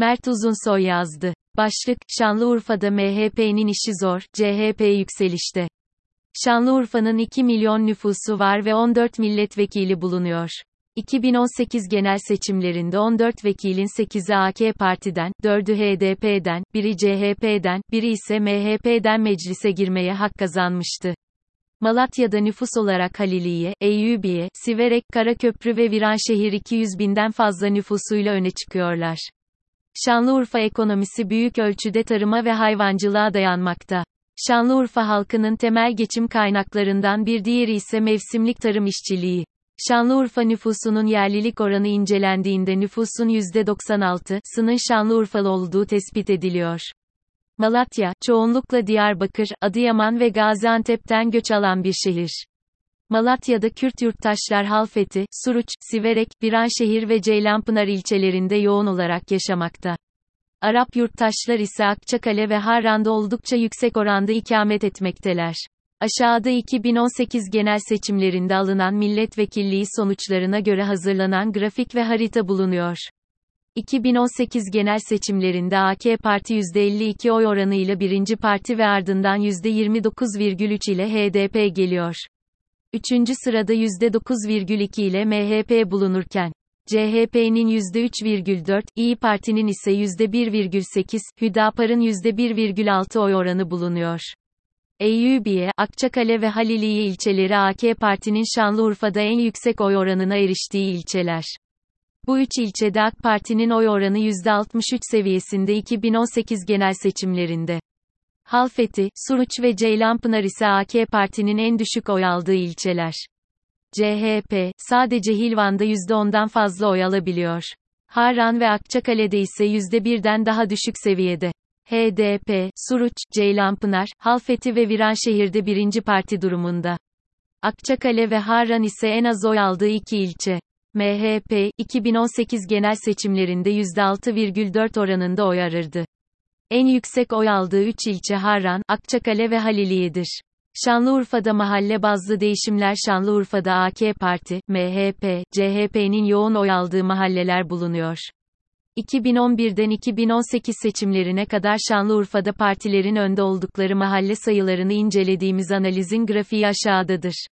Mert Uzunsoy yazdı. Başlık, Şanlıurfa'da MHP'nin işi zor, CHP yükselişte. Şanlıurfa'nın 2 milyon nüfusu var ve 14 milletvekili bulunuyor. 2018 genel seçimlerinde 14 vekilin 8'i AK Parti'den, 4'ü HDP'den, biri CHP'den, biri ise MHP'den meclise girmeye hak kazanmıştı. Malatya'da nüfus olarak Haliliye, Eyyubiye, Siverek, Karaköprü ve Viranşehir 200 binden fazla nüfusuyla öne çıkıyorlar. Şanlıurfa ekonomisi büyük ölçüde tarıma ve hayvancılığa dayanmakta. Şanlıurfa halkının temel geçim kaynaklarından bir diğeri ise mevsimlik tarım işçiliği. Şanlıurfa nüfusunun yerlilik oranı incelendiğinde nüfusun %96'sının Şanlıurfalı olduğu tespit ediliyor. Malatya, çoğunlukla Diyarbakır, Adıyaman ve Gaziantep'ten göç alan bir şehir. Malatya'da Kürt yurttaşlar Halfeti, Suruç, Siverek, Viranşehir ve Ceylanpınar ilçelerinde yoğun olarak yaşamakta. Arap yurttaşlar ise Akçakale ve Harran'da oldukça yüksek oranda ikamet etmekteler. Aşağıda 2018 genel seçimlerinde alınan milletvekilliği sonuçlarına göre hazırlanan grafik ve harita bulunuyor. 2018 genel seçimlerinde AK Parti %52 oy oranıyla birinci parti ve ardından %29,3 ile HDP geliyor. Üçüncü sırada %9,2 ile MHP bulunurken, CHP'nin %3,4, İyi Parti'nin ise %1,8, Hüdapar'ın %1,6 oy oranı bulunuyor. Eyyubiye, Akçakale ve Haliliye ilçeleri AK Parti'nin Şanlıurfa'da en yüksek oy oranına eriştiği ilçeler. Bu üç ilçede AK Parti'nin oy oranı %63 seviyesinde 2018 genel seçimlerinde. Halfeti, Suruç ve Ceylanpınar ise AK Parti'nin en düşük oy aldığı ilçeler. CHP, sadece Hilvan'da %10'dan fazla oy alabiliyor. Harran ve Akçakale'de ise %1'den daha düşük seviyede. HDP, Suruç, Ceylanpınar, Halfeti ve Viranşehir'de birinci parti durumunda. Akçakale ve Harran ise en az oy aldığı iki ilçe. MHP, 2018 genel seçimlerinde %6,4 oranında oy arırdı. En yüksek oy aldığı 3 ilçe Harran, Akçakale ve Haliliye'dir. Şanlıurfa'da mahalle bazlı değişimler Şanlıurfa'da AK Parti, MHP, CHP'nin yoğun oy aldığı mahalleler bulunuyor. 2011'den 2018 seçimlerine kadar Şanlıurfa'da partilerin önde oldukları mahalle sayılarını incelediğimiz analizin grafiği aşağıdadır.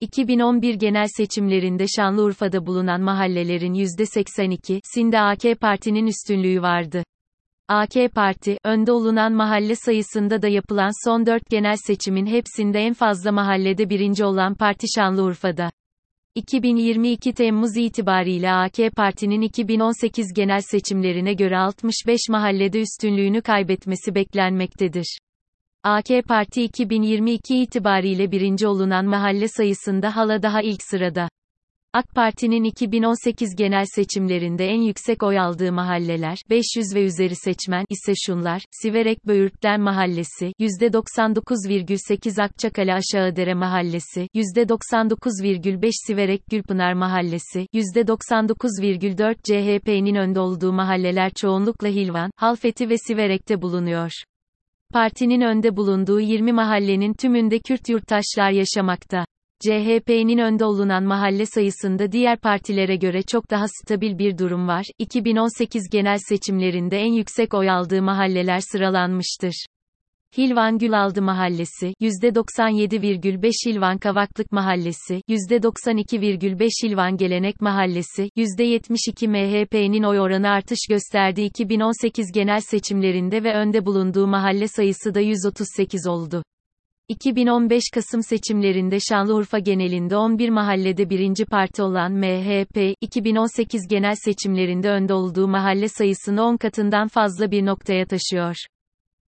2011 genel seçimlerinde Şanlıurfa'da bulunan mahallelerin %82'sinde AK Parti'nin üstünlüğü vardı. AK Parti, önde olunan mahalle sayısında da yapılan son 4 genel seçimin hepsinde en fazla mahallede birinci olan parti Şanlıurfa'da. 2022 Temmuz itibariyle AK Parti'nin 2018 genel seçimlerine göre 65 mahallede üstünlüğünü kaybetmesi beklenmektedir. AK Parti 2022 itibariyle birinci olunan mahalle sayısında hala daha ilk sırada. AK Parti'nin 2018 genel seçimlerinde en yüksek oy aldığı mahalleler, 500 ve üzeri seçmen ise şunlar, Siverek Böğürtlen Mahallesi, %99,8 Akçakale Aşağıdere Mahallesi, %99,5 Siverek Gülpınar Mahallesi, %99,4 CHP'nin önde olduğu mahalleler çoğunlukla Hilvan, Halfeti ve Siverek'te bulunuyor. Partinin önde bulunduğu 20 mahallenin tümünde Kürt yurttaşlar yaşamakta. CHP'nin önde olunan mahalle sayısında diğer partilere göre çok daha stabil bir durum var. 2018 genel seçimlerinde en yüksek oy aldığı mahalleler sıralanmıştır. Hilvan Gülaldı Mahallesi, %97,5 Hilvan Kavaklık Mahallesi, %92,5 Hilvan Gelenek Mahallesi, %72 MHP'nin oy oranı artış gösterdiği 2018 genel seçimlerinde ve önde bulunduğu mahalle sayısı da 138 oldu. 2015 Kasım seçimlerinde Şanlıurfa genelinde 11 mahallede birinci parti olan MHP, 2018 genel seçimlerinde önde olduğu mahalle sayısını 10 katından fazla bir noktaya taşıyor.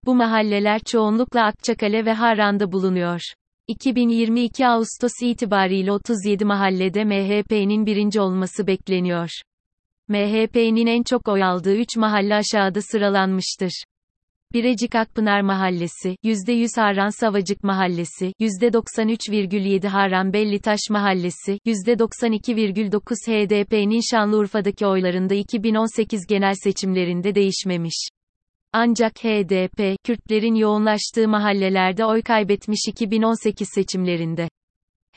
Bu mahalleler çoğunlukla Akçakale ve Harran'da bulunuyor. 2022 Ağustos itibariyle 37 mahallede MHP'nin birinci olması bekleniyor. MHP'nin en çok oy aldığı 3 mahalle aşağıda sıralanmıştır. Birecik Akpınar Mahallesi, %100 Harran Savacık Mahallesi, %93,7 Harran Bellitaş Mahallesi, %92,9 HDP'nin Şanlıurfa'daki oylarında 2018 genel seçimlerinde değişmemiş. Ancak HDP, Kürtlerin yoğunlaştığı mahallelerde oy kaybetmiş 2018 seçimlerinde.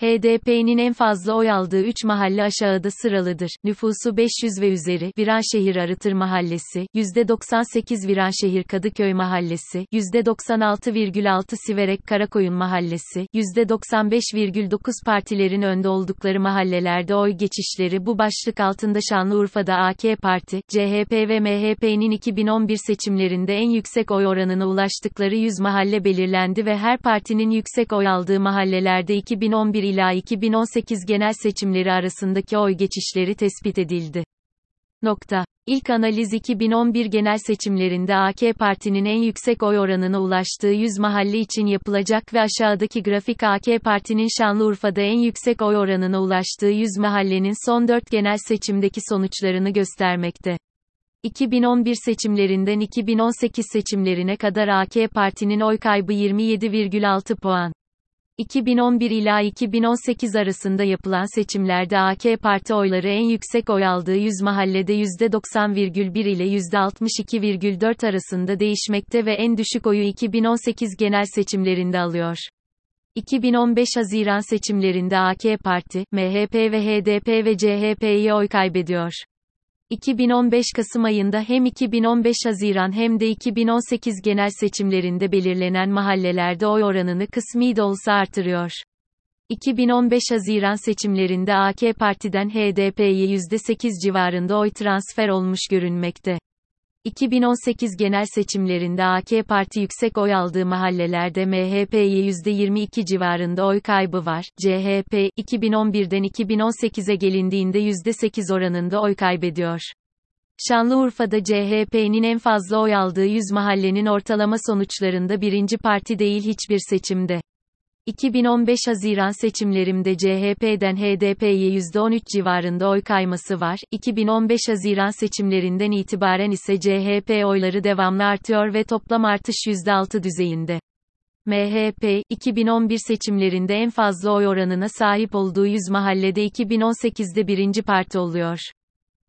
HDP'nin en fazla oy aldığı 3 mahalle aşağıda sıralıdır. Nüfusu 500 ve üzeri, Viranşehir Arıtır Mahallesi, %98 Viranşehir Kadıköy Mahallesi, %96,6 Siverek Karakoyun Mahallesi, %95,9 partilerin önde oldukları mahallelerde oy geçişleri bu başlık altında Şanlıurfa'da AK Parti, CHP ve MHP'nin 2011 seçimlerinde en yüksek oy oranına ulaştıkları 100 mahalle belirlendi ve her partinin yüksek oy aldığı mahallelerde 2011 ila 2018 genel seçimleri arasındaki oy geçişleri tespit edildi. Nokta. İlk analiz 2011 genel seçimlerinde AK Parti'nin en yüksek oy oranına ulaştığı 100 mahalle için yapılacak ve aşağıdaki grafik AK Parti'nin Şanlıurfa'da en yüksek oy oranına ulaştığı 100 mahallenin son 4 genel seçimdeki sonuçlarını göstermekte. 2011 seçimlerinden 2018 seçimlerine kadar AK Parti'nin oy kaybı 27,6 puan. 2011 ila 2018 arasında yapılan seçimlerde AK Parti oyları en yüksek oy aldığı 100 mahallede %90,1 ile %62,4 arasında değişmekte ve en düşük oyu 2018 genel seçimlerinde alıyor. 2015 Haziran seçimlerinde AK Parti, MHP ve HDP ve CHP'ye oy kaybediyor. 2015 Kasım ayında hem 2015 Haziran hem de 2018 genel seçimlerinde belirlenen mahallelerde oy oranını kısmi de olsa artırıyor. 2015 Haziran seçimlerinde AK Parti'den HDP'ye %8 civarında oy transfer olmuş görünmekte. 2018 genel seçimlerinde AK Parti yüksek oy aldığı mahallelerde MHP'ye %22 civarında oy kaybı var. CHP, 2011'den 2018'e gelindiğinde %8 oranında oy kaybediyor. Şanlıurfa'da CHP'nin en fazla oy aldığı 100 mahallenin ortalama sonuçlarında birinci parti değil hiçbir seçimde. 2015 Haziran seçimlerimde CHP'den HDP'ye %13 civarında oy kayması var. 2015 Haziran seçimlerinden itibaren ise CHP oyları devamlı artıyor ve toplam artış %6 düzeyinde. MHP, 2011 seçimlerinde en fazla oy oranına sahip olduğu 100 mahallede 2018'de birinci parti oluyor.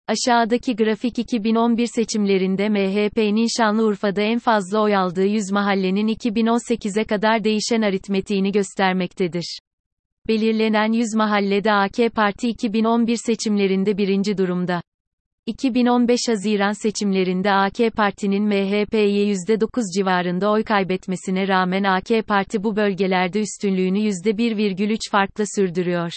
Aşağıdaki grafik 2011 seçimlerinde MHP'nin Şanlıurfa'da en fazla oy aldığı 100 mahallenin 2018'e kadar değişen aritmetiğini göstermektedir. Belirlenen 100 mahallede AK Parti 2011 seçimlerinde birinci durumda. 2015 Haziran seçimlerinde AK Parti'nin MHP'ye %9 civarında oy kaybetmesine rağmen AK Parti bu bölgelerde üstünlüğünü %1,3 farkla sürdürüyor.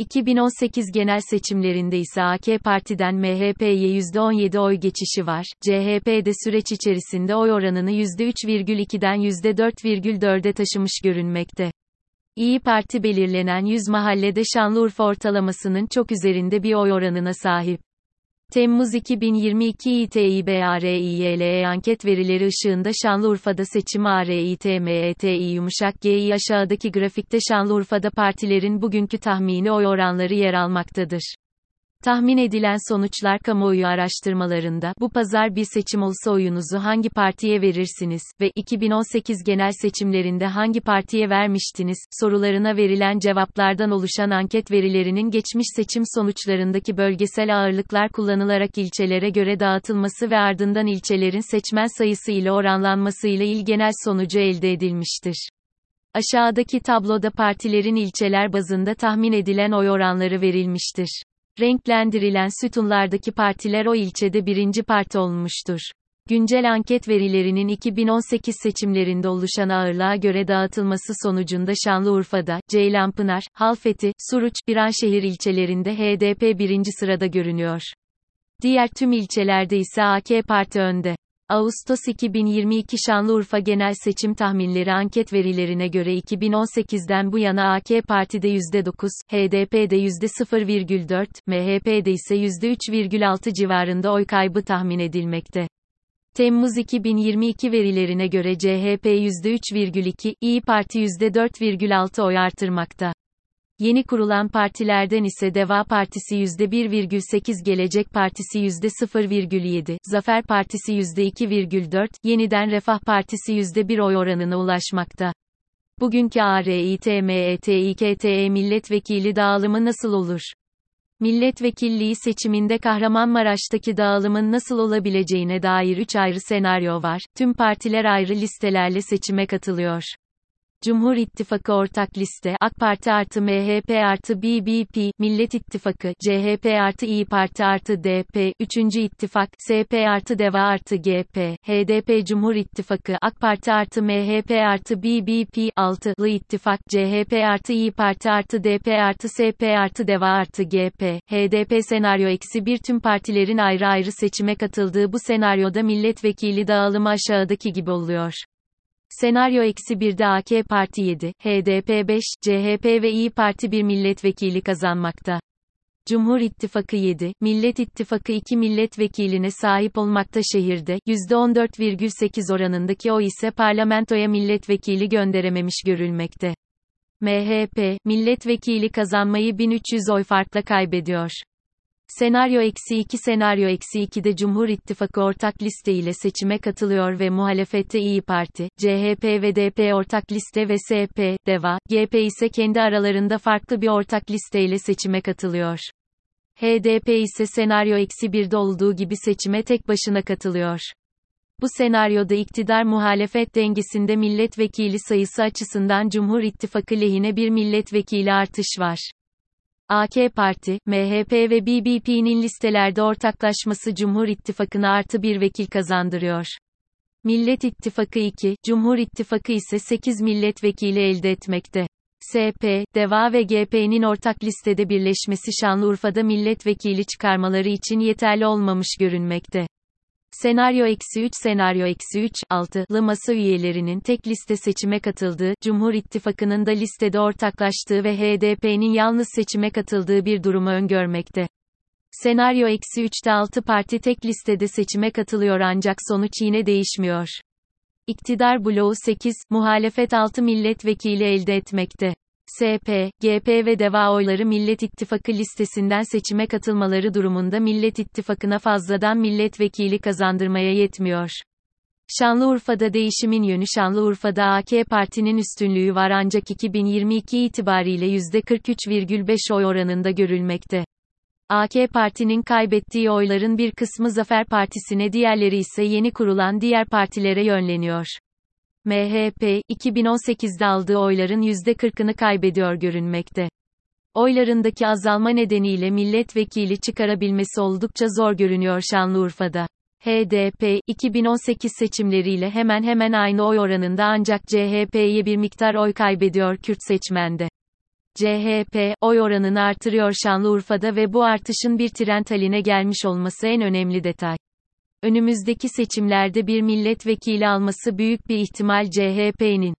2018 genel seçimlerinde ise AK Parti'den MHP'ye %17 oy geçişi var. CHP'de süreç içerisinde oy oranını %3,2'den %4,4'e taşımış görünmekte. İyi Parti belirlenen 100 mahallede Şanlıurfa ortalamasının çok üzerinde bir oy oranına sahip. Temmuz 2022 İTİBARİYLE anket verileri ışığında Şanlıurfa'da seçim ARİTMETİ yumuşak G'yi aşağıdaki grafikte Şanlıurfa'da partilerin bugünkü tahmini oy oranları yer almaktadır. Tahmin edilen sonuçlar kamuoyu araştırmalarında bu pazar bir seçim olsa oyunuzu hangi partiye verirsiniz ve 2018 genel seçimlerinde hangi partiye vermiştiniz sorularına verilen cevaplardan oluşan anket verilerinin geçmiş seçim sonuçlarındaki bölgesel ağırlıklar kullanılarak ilçelere göre dağıtılması ve ardından ilçelerin seçmen sayısı ile oranlanması ile il genel sonucu elde edilmiştir. Aşağıdaki tabloda partilerin ilçeler bazında tahmin edilen oy oranları verilmiştir. Renklendirilen sütunlardaki partiler o ilçede birinci parti olmuştur. Güncel anket verilerinin 2018 seçimlerinde oluşan ağırlığa göre dağıtılması sonucunda Şanlıurfa'da, Ceylanpınar, Halfeti, Suruç, Biranşehir ilçelerinde HDP birinci sırada görünüyor. Diğer tüm ilçelerde ise AK Parti önde. Ağustos 2022 Şanlıurfa Genel Seçim Tahminleri anket verilerine göre 2018'den bu yana AK Parti'de %9, HDP'de %0,4, MHP'de ise %3,6 civarında oy kaybı tahmin edilmekte. Temmuz 2022 verilerine göre CHP %3,2, İyi Parti %4,6 oy artırmakta. Yeni kurulan partilerden ise Deva Partisi %1,8 Gelecek Partisi %0,7, Zafer Partisi %2,4, Yeniden Refah Partisi %1 oy oranına ulaşmakta. Bugünkü ARİTMETİKTE milletvekili dağılımı nasıl olur? Milletvekilliği seçiminde Kahramanmaraş'taki dağılımın nasıl olabileceğine dair 3 ayrı senaryo var. Tüm partiler ayrı listelerle seçime katılıyor. Cumhur İttifakı ortak liste AK Parti artı MHP artı BBP, Millet İttifakı, CHP artı İyi Parti artı DP, 3. İttifak, SP artı DEVA artı GP, HDP Cumhur İttifakı AK Parti artı MHP artı BBP, 6'lı İttifak, CHP artı İyi Parti artı DP artı SP artı DEVA artı GP, HDP senaryo eksi bir tüm partilerin ayrı ayrı seçime katıldığı bu senaryoda milletvekili dağılımı aşağıdaki gibi oluyor. Senaryo eksi 1'de AK Parti 7, HDP 5, CHP ve İyi Parti 1 milletvekili kazanmakta. Cumhur İttifakı 7, Millet İttifakı 2 milletvekiline sahip olmakta şehirde, %14,8 oranındaki o ise parlamentoya milletvekili gönderememiş görülmekte. MHP, milletvekili kazanmayı 1300 oy farkla kaybediyor. Senaryo eksi 2 Senaryo eksi 2'de Cumhur İttifakı ortak liste ile seçime katılıyor ve muhalefette İyi Parti, CHP ve DP ortak liste ve SP, DEVA, GP ise kendi aralarında farklı bir ortak liste ile seçime katılıyor. HDP ise senaryo eksi 1'de olduğu gibi seçime tek başına katılıyor. Bu senaryoda iktidar muhalefet dengesinde milletvekili sayısı açısından Cumhur İttifakı lehine bir milletvekili artış var. AK Parti, MHP ve BBP'nin listelerde ortaklaşması Cumhur İttifakı'na artı bir vekil kazandırıyor. Millet İttifakı 2, Cumhur İttifakı ise 8 milletvekili elde etmekte. SP, DEVA ve GP'nin ortak listede birleşmesi Şanlıurfa'da milletvekili çıkarmaları için yeterli olmamış görünmekte. Senaryo eksi 3 Senaryo eksi 3, 6'lı masa üyelerinin tek liste seçime katıldığı, Cumhur İttifakı'nın da listede ortaklaştığı ve HDP'nin yalnız seçime katıldığı bir durumu öngörmekte. Senaryo eksi 3'te 6 parti tek listede seçime katılıyor ancak sonuç yine değişmiyor. İktidar bloğu 8, muhalefet 6 milletvekili elde etmekte. SP, GP ve DEVA oyları Millet İttifakı listesinden seçime katılmaları durumunda Millet İttifakı'na fazladan milletvekili kazandırmaya yetmiyor. Şanlıurfa'da değişimin yönü Şanlıurfa'da AK Parti'nin üstünlüğü var ancak 2022 itibariyle %43,5 oy oranında görülmekte. AK Parti'nin kaybettiği oyların bir kısmı Zafer Partisi'ne diğerleri ise yeni kurulan diğer partilere yönleniyor. MHP, 2018'de aldığı oyların %40'ını kaybediyor görünmekte. Oylarındaki azalma nedeniyle milletvekili çıkarabilmesi oldukça zor görünüyor Şanlıurfa'da. HDP, 2018 seçimleriyle hemen hemen aynı oy oranında ancak CHP'ye bir miktar oy kaybediyor Kürt seçmende. CHP, oy oranını artırıyor Şanlıurfa'da ve bu artışın bir trend haline gelmiş olması en önemli detay. Önümüzdeki seçimlerde bir milletvekili alması büyük bir ihtimal CHP'nin.